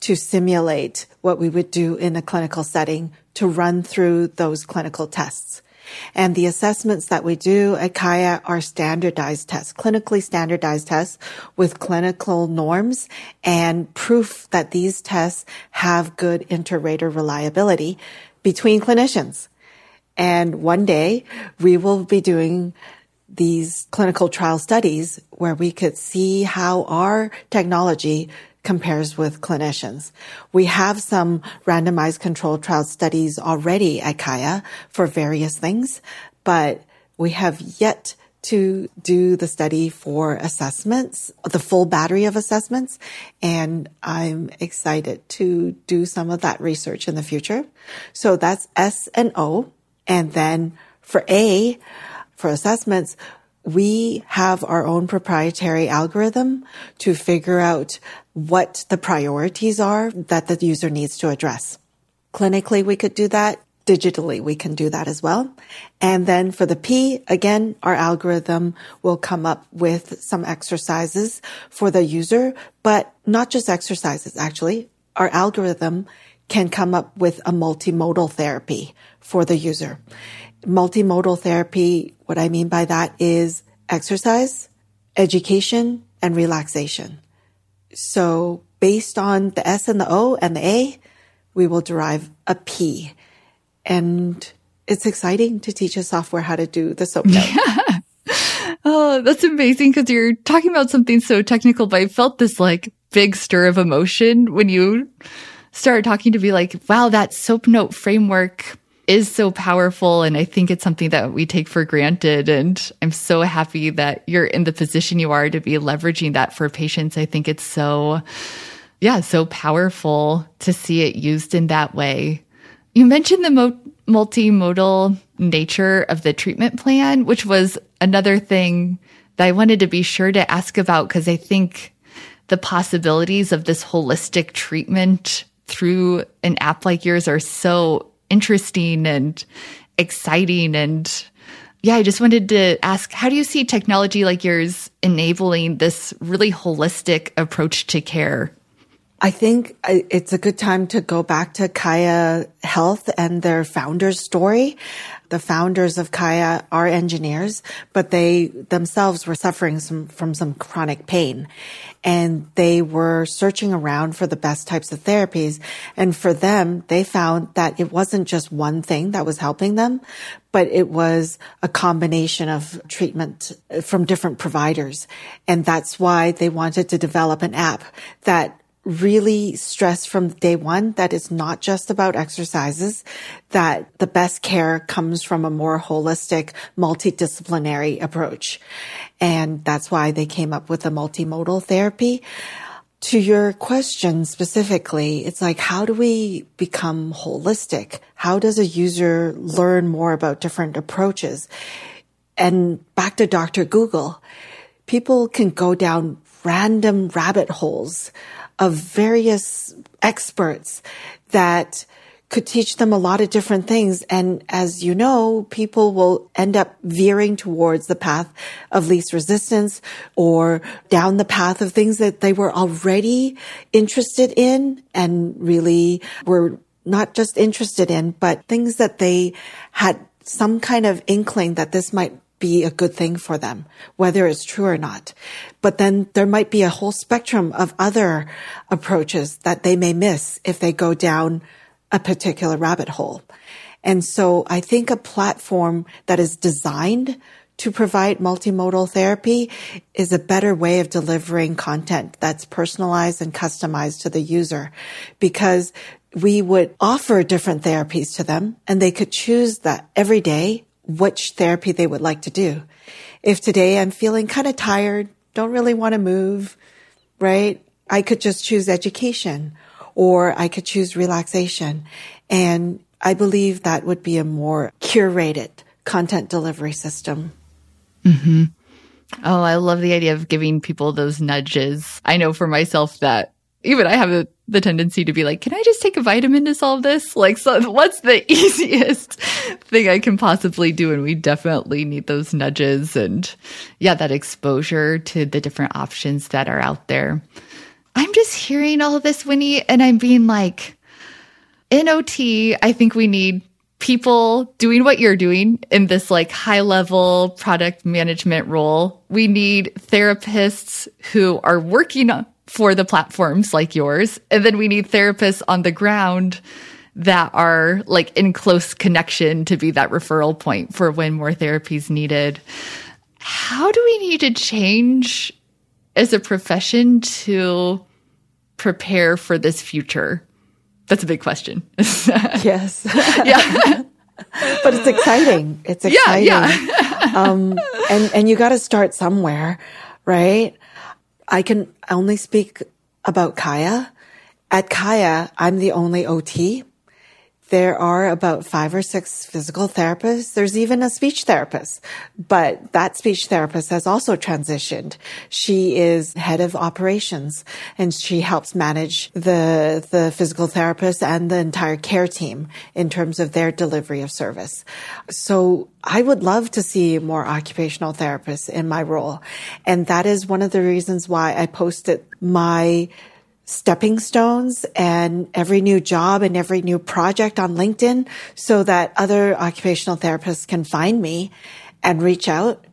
S2: to simulate what we would do in a clinical setting to run through those clinical tests. And the assessments that we do at Kaia are standardized tests, clinically standardized tests with clinical norms and proof that these tests have good inter-rater reliability between clinicians. And one day we will be doing these clinical trial studies where we could see how our technology compares with clinicians. We have some randomized controlled trial studies already at Kaia for various things, but we have yet to do the study for assessments, the full battery of assessments. And I'm excited to do some of that research in the future. So that's S and O. And then for A, for assessments, we have our own proprietary algorithm to figure out what the priorities are that the user needs to address. Clinically, we could do that. Digitally, we can do that as well. And then for the P, again, our algorithm will come up with some exercises for the user, but not just exercises, actually. Our algorithm can come up with a multimodal therapy for the user multimodal therapy, what I mean by that is exercise, education, and relaxation. So based on the S and the O and the A, we will derive a P. And it's exciting to teach a software how to do the soap note.
S1: oh, that's amazing because you're talking about something so technical, but I felt this like big stir of emotion when you started talking to be like, wow, that soap note framework is so powerful. And I think it's something that we take for granted. And I'm so happy that you're in the position you are to be leveraging that for patients. I think it's so, yeah, so powerful to see it used in that way. You mentioned the mo- multimodal nature of the treatment plan, which was another thing that I wanted to be sure to ask about because I think the possibilities of this holistic treatment through an app like yours are so interesting and exciting. And yeah, I just wanted to ask how do you see technology like yours enabling this really holistic approach to care?
S2: I think uh, it's a good time to go back to Kaia Health and their founder's story. The founders of Kaia are engineers, but they themselves were suffering some, from some chronic pain and they were searching around for the best types of therapies. And for them, they found that it wasn't just one thing that was helping them, but it was a combination of treatment uh, from different providers. And that's why they wanted to develop an app that really stress from day one that it's not just about exercises, that the best care comes from a more holistic, multidisciplinary approach. And that's why they came up with the multimodal therapy. To your question specifically, it's like, how do we become holistic? How does a user learn more about different approaches? And back to Dr. Google, people can go down random rabbit holes of various experts that could teach them a lot of different things. And as you know, people will end up veering towards the path of least resistance or down the path of things that they were already interested in and really were not just interested in, but things that they had some kind of inkling that this might be a good thing for them, whether it's true or not. But then there might be a whole spectrum of other approaches that they may miss if they go down a particular rabbit hole. And so I think a platform that is designed to provide multimodal therapy is a better way of delivering content that's personalized and customized to the user because we would offer different therapies to them and they could choose that every day which therapy they would like to do. If today I'm feeling kind of tired, don't really want to move, right? I could just choose education or I could choose relaxation. And I believe that would be a more curated content delivery system.
S1: Mm-hmm. Oh, I love the idea of giving people those nudges. I know for myself that even I have a, the tendency to be like, can I just take a vitamin to solve this? Like, so what's the easiest thing I can possibly do? And we definitely need those nudges and yeah, that exposure to the different options that are out there. I'm just hearing all this, Winnie, and I'm being like, in OT, I think we need people doing what you're doing in this like high level product management role. We need therapists who are working for the platforms like yours. And then we need therapists on the ground that are like in close connection to be that referral point for when more therapy is needed. How do we need to change as a profession to prepare for this future? That's a big question.
S2: yes. yeah. but it's exciting. It's exciting. Yeah, yeah. um, and, and you got to start somewhere, right? I can only speak about Kaia. At Kaia, I'm the only OT. There are about five or six physical therapists. There's even a speech therapist, but that speech therapist has also transitioned. She is head of operations and she helps manage the, the physical therapist and the entire care team in terms of their delivery of service. So I would love to see more occupational therapists in my role. And that is one of the reasons why I posted my stepping stones and every new job and every new project on LinkedIn so that other occupational therapists can find me and reach out.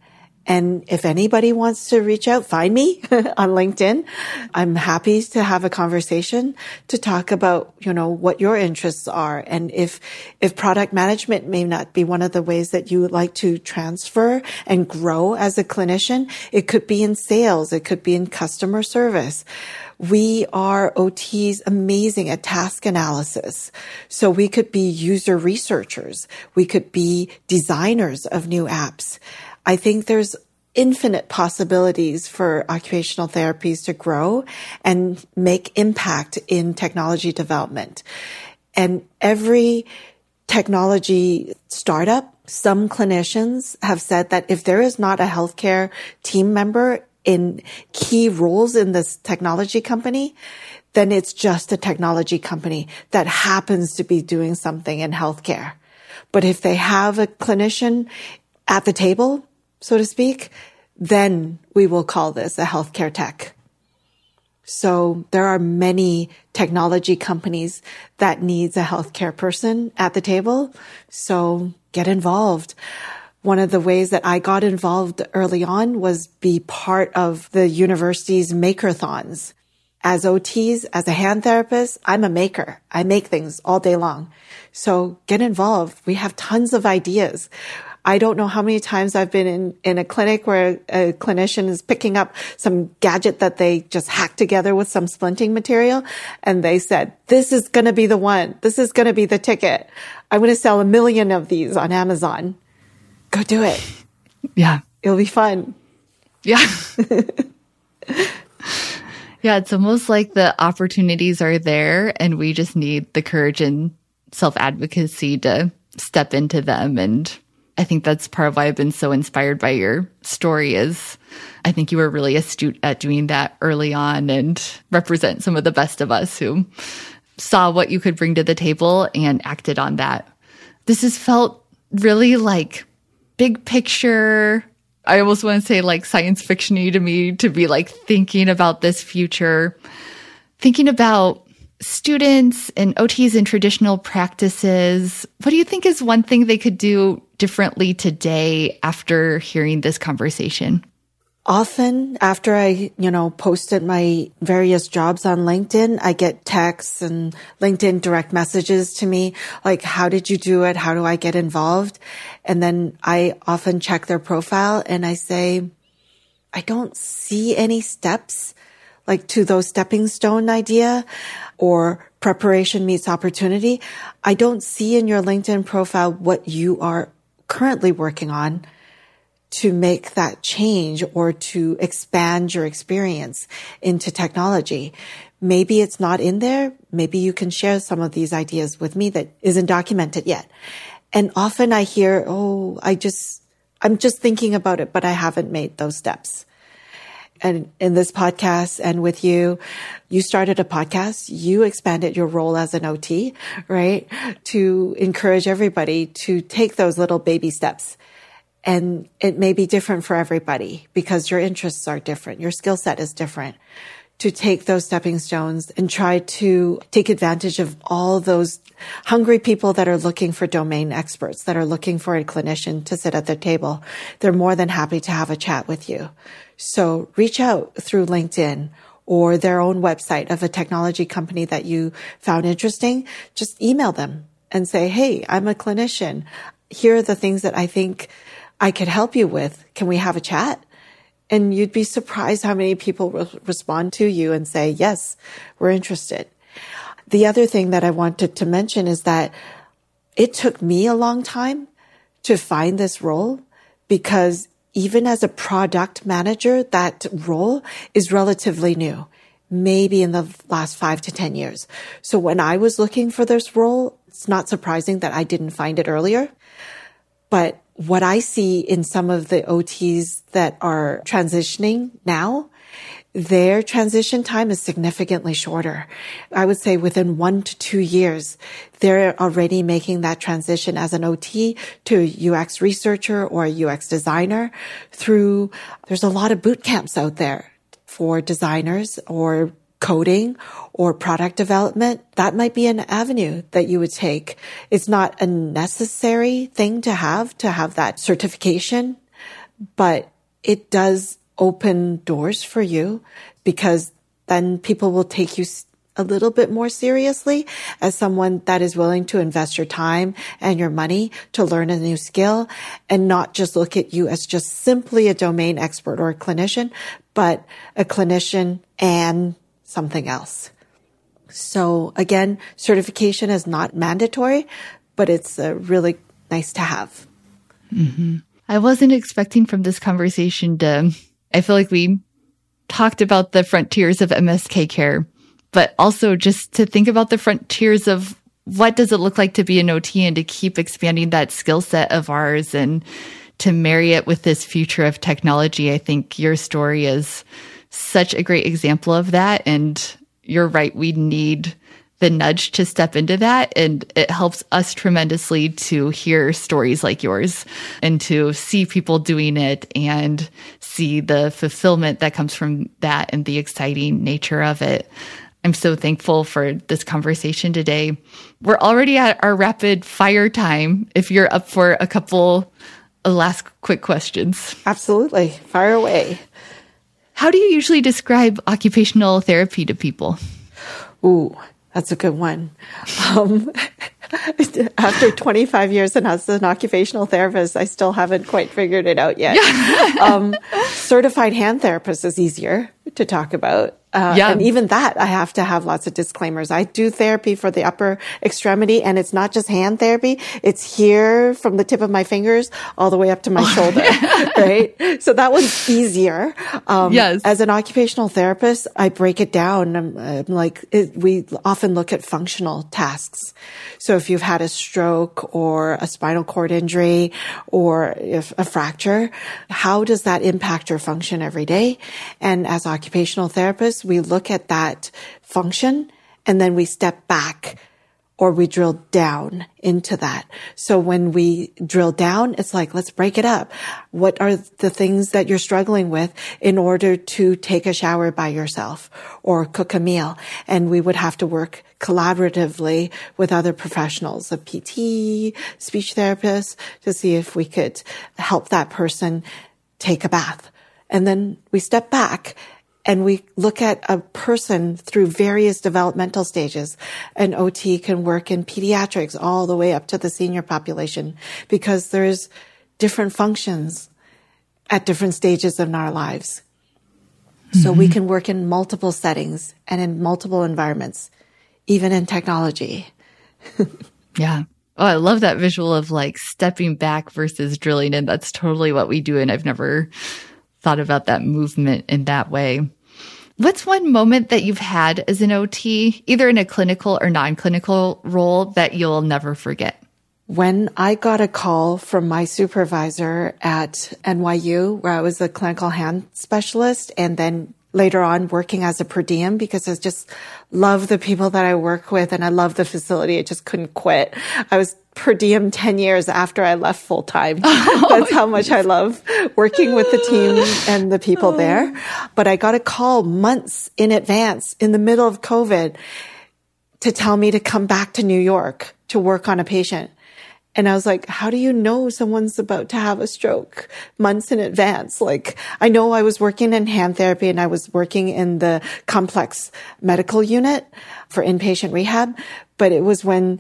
S2: And if anybody wants to reach out, find me on LinkedIn. I'm happy to have a conversation to talk about, you know, what your interests are. And if, if product management may not be one of the ways that you would like to transfer and grow as a clinician, it could be in sales. It could be in customer service. We are OTs amazing at task analysis. So we could be user researchers. We could be designers of new apps. I think there's infinite possibilities for occupational therapies to grow and make impact in technology development. And every technology startup, some clinicians have said that if there is not a healthcare team member in key roles in this technology company, then it's just a technology company that happens to be doing something in healthcare. But if they have a clinician at the table, so to speak, then we will call this a healthcare tech. So there are many technology companies that needs a healthcare person at the table. So get involved one of the ways that I got involved early on was be part of the university's makerthons. As OTs, as a hand therapist, I'm a maker. I make things all day long. So get involved. We have tons of ideas. I don't know how many times I've been in, in a clinic where a clinician is picking up some gadget that they just hacked together with some splinting material. And they said, this is going to be the one. This is going to be the ticket. I'm going to sell a million of these on Amazon go do it.
S1: Yeah.
S2: It'll be fun.
S1: Yeah. yeah. It's almost like the opportunities are there and we just need the courage and self advocacy to step into them. And I think that's part of why I've been so inspired by your story is I think you were really astute at doing that early on and represent some of the best of us who saw what you could bring to the table and acted on that. This has felt really like big picture. I almost want to say like science fictiony to me to be like thinking about this future, thinking about students and OTs and traditional practices. What do you think is one thing they could do differently today after hearing this conversation?
S2: Often after I, you know, posted my various jobs on LinkedIn, I get texts and LinkedIn direct messages to me like, how did you do it? How do I get involved? And then I often check their profile and I say, I don't see any steps like to those stepping stone idea or preparation meets opportunity. I don't see in your LinkedIn profile what you are currently working on to make that change or to expand your experience into technology. Maybe it's not in there. Maybe you can share some of these ideas with me that isn't documented yet. And often I hear, Oh, I just, I'm just thinking about it, but I haven't made those steps. And in this podcast and with you, you started a podcast. You expanded your role as an OT, right? To encourage everybody to take those little baby steps. And it may be different for everybody because your interests are different. Your skill set is different to take those stepping stones and try to take advantage of all those hungry people that are looking for domain experts, that are looking for a clinician to sit at their table. They're more than happy to have a chat with you. So reach out through LinkedIn or their own website of a technology company that you found interesting. Just email them and say, Hey, I'm a clinician. Here are the things that I think I could help you with. Can we have a chat? And you'd be surprised how many people will respond to you and say, yes, we're interested. The other thing that I wanted to mention is that it took me a long time to find this role because even as a product manager, that role is relatively new, maybe in the last five to 10 years. So when I was looking for this role, it's not surprising that I didn't find it earlier. But what I see in some of the OTs that are transitioning now, their transition time is significantly shorter. I would say within one to two years, they're already making that transition as an OT to a UX researcher or a UX designer through, there's a lot of boot camps out there for designers or coding or product development, that might be an avenue that you would take. It's not a necessary thing to have, to have that certification, but it does open doors for you because then people will take you a little bit more seriously as someone that is willing to invest your time and your money to learn a new skill and not just look at you as just simply a domain expert or a clinician, but a clinician and something else. So again, certification is not mandatory, but it's uh, really nice to have.
S1: Mm-hmm. I wasn't expecting from this conversation to, I feel like we talked about the frontiers of MSK care, but also just to think about the frontiers of what does it look like to be an OT and to keep expanding that skill set of ours and to marry it with this future of technology. I think your story is such a great example of that. And you're right. We need the nudge to step into that. And it helps us tremendously to hear stories like yours and to see people doing it and see the fulfillment that comes from that and the exciting nature of it. I'm so thankful for this conversation today. We're already at our rapid fire time. If you're up for a couple last quick questions.
S2: Absolutely. Fire away.
S1: How do you usually describe occupational therapy to people?
S2: Ooh, that's a good one. Um, after 25 years and as an occupational therapist, I still haven't quite figured it out yet. um, certified hand therapist is easier to talk about. Uh, yeah. And even that, I have to have lots of disclaimers. I do therapy for the upper extremity and it's not just hand therapy. It's here from the tip of my fingers all the way up to my shoulder. right. So that one's easier. Um, yes. As an occupational therapist, I break it down. I'm, I'm like, it, we often look at functional tasks. So if you've had a stroke or a spinal cord injury or if a fracture, how does that impact your function every day? And as occupational therapists, we look at that function and then we step back or we drill down into that. So when we drill down, it's like, let's break it up. What are the things that you're struggling with in order to take a shower by yourself or cook a meal? And we would have to work collaboratively with other professionals, a PT, speech therapist, to see if we could help that person take a bath. And then we step back and we look at a person through various developmental stages. An OT can work in pediatrics all the way up to the senior population because there's different functions at different stages in our lives. Mm-hmm. So we mm-hmm. can work in multiple settings and in multiple environments, even in technology.
S1: yeah. Oh, I love that visual of like stepping back versus drilling in. That's totally what we do. And I've never thought about that movement in that way. What's one moment that you've had as an OT, either in a clinical or non clinical role, that you'll never forget?
S2: When I got a call from my supervisor at NYU, where I was a clinical hand specialist, and then later on working as a per diem because I just love the people that I work with and I love the facility. I just couldn't quit. I was per diem 10 years after I left full time. That's oh, how much I love working with the team and the people oh. there. But I got a call months in advance in the middle of COVID to tell me to come back to New York to work on a patient. And I was like, how do you know someone's about to have a stroke months in advance? Like, I know I was working in hand therapy and I was working in the complex medical unit for inpatient rehab, but it was when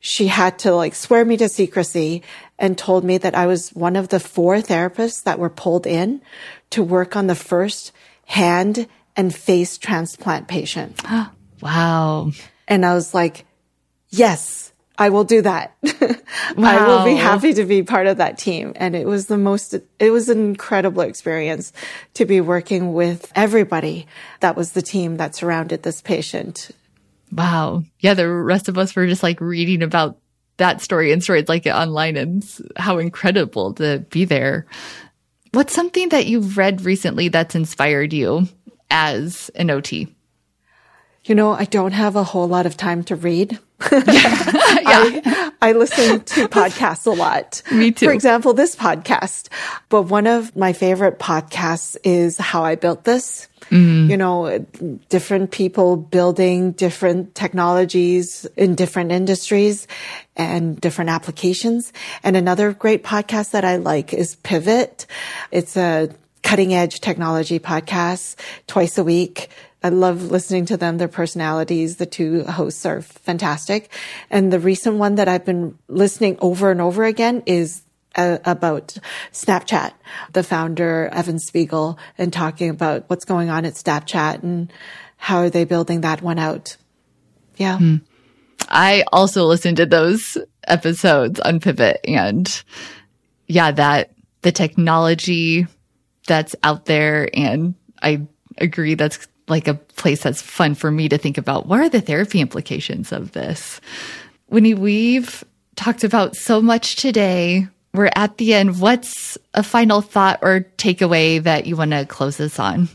S2: she had to like swear me to secrecy and told me that I was one of the four therapists that were pulled in to work on the first hand and face transplant patient.
S1: wow.
S2: And I was like, yes I will do that. Wow. I will be happy to be part of that team. And it was the most, it was an incredible experience to be working with everybody. That was the team that surrounded this patient.
S1: Wow. Yeah. The rest of us were just like reading about that story and stories like it online and how incredible to be there. What's something that you've read recently that's inspired you as an OT?
S2: You know, I don't have a whole lot of time to read. yeah. I, I listen to podcasts a lot.
S1: Me too.
S2: For example, this podcast. But one of my favorite podcasts is How I Built This. Mm. You know, different people building different technologies in different industries and different applications. And another great podcast that I like is Pivot. It's a cutting edge technology podcast twice a week I love listening to them, their personalities. The two hosts are fantastic. And the recent one that I've been listening over and over again is uh, about Snapchat, the founder, Evan Spiegel, and talking about what's going on at Snapchat and how are they building that one out. Yeah. Hmm.
S1: I also listened to those episodes on Pivot and yeah, that the technology that's out there and I agree that's like a place that's fun for me to think about what are the therapy implications of this? Winnie, we've talked about so much today. We're at the end. What's a final thought or takeaway that you want to close this on?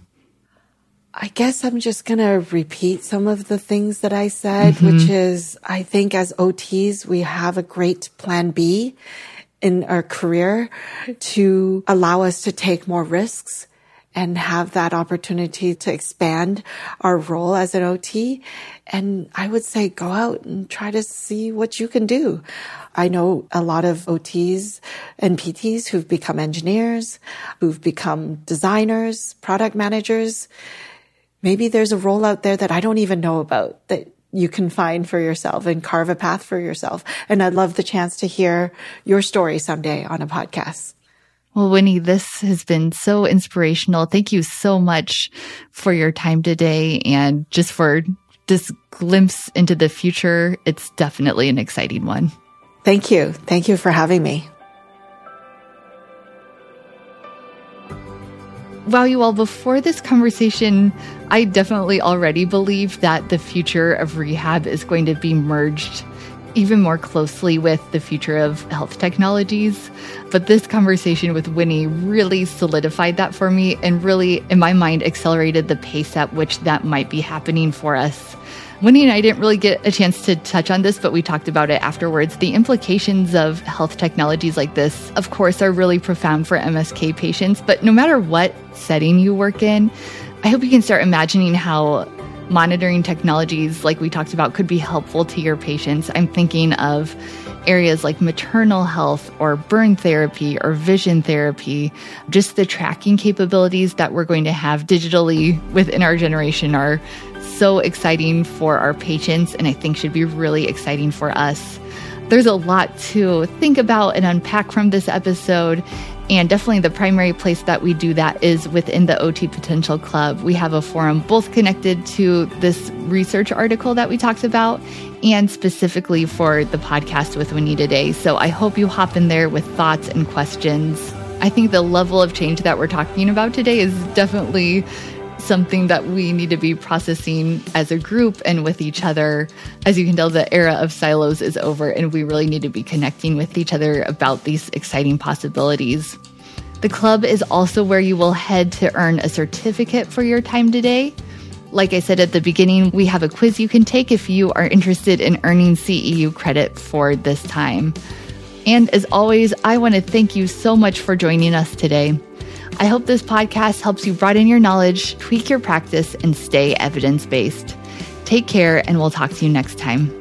S2: I guess I'm just going to repeat some of the things that I said, mm-hmm. which is I think as OTs, we have a great plan B in our career to allow us to take more risks and have that opportunity to expand our role as an OT. And I would say go out and try to see what you can do. I know a lot of OTs and PTs who've become engineers, who've become designers, product managers. Maybe there's a role out there that I don't even know about that you can find for yourself and carve a path for yourself. And I'd love the chance to hear your story someday on a podcast.
S1: Well, Winnie, this has been so inspirational. Thank you so much for your time today and just for this glimpse into the future. It's definitely an exciting one.
S2: Thank you. Thank you for having me.
S1: Wow, you all, before this conversation, I definitely already believe that the future of rehab is going to be merged even more closely with the future of health technologies. But this conversation with Winnie really solidified that for me and really, in my mind, accelerated the pace at which that might be happening for us. Winnie and I didn't really get a chance to touch on this, but we talked about it afterwards. The implications of health technologies like this, of course, are really profound for MSK patients. But no matter what setting you work in, I hope you can start imagining how monitoring technologies, like we talked about, could be helpful to your patients. I'm thinking of areas like maternal health or burn therapy or vision therapy. Just the tracking capabilities that we're going to have digitally within our generation are so exciting for our patients and I think should be really exciting for us. There's a lot to think about and unpack from this episode. And definitely the primary place that we do that is within the OT Potential Club. We have a forum both connected to this research article that we talked about and specifically for the podcast with Winnie today. So I hope you hop in there with thoughts and questions. I think the level of change that we're talking about today is definitely something that we need to be processing as a group and with each other. As you can tell, the era of silos is over, and we really need to be connecting with each other about these exciting possibilities. The club is also where you will head to earn a certificate for your time today. Like I said at the beginning, we have a quiz you can take if you are interested in earning CEU credit for this time. And as always, I want to thank you so much for joining us today. I hope this podcast helps you broaden your knowledge, tweak your practice, and stay evidence based. Take care, and we'll talk to you next time.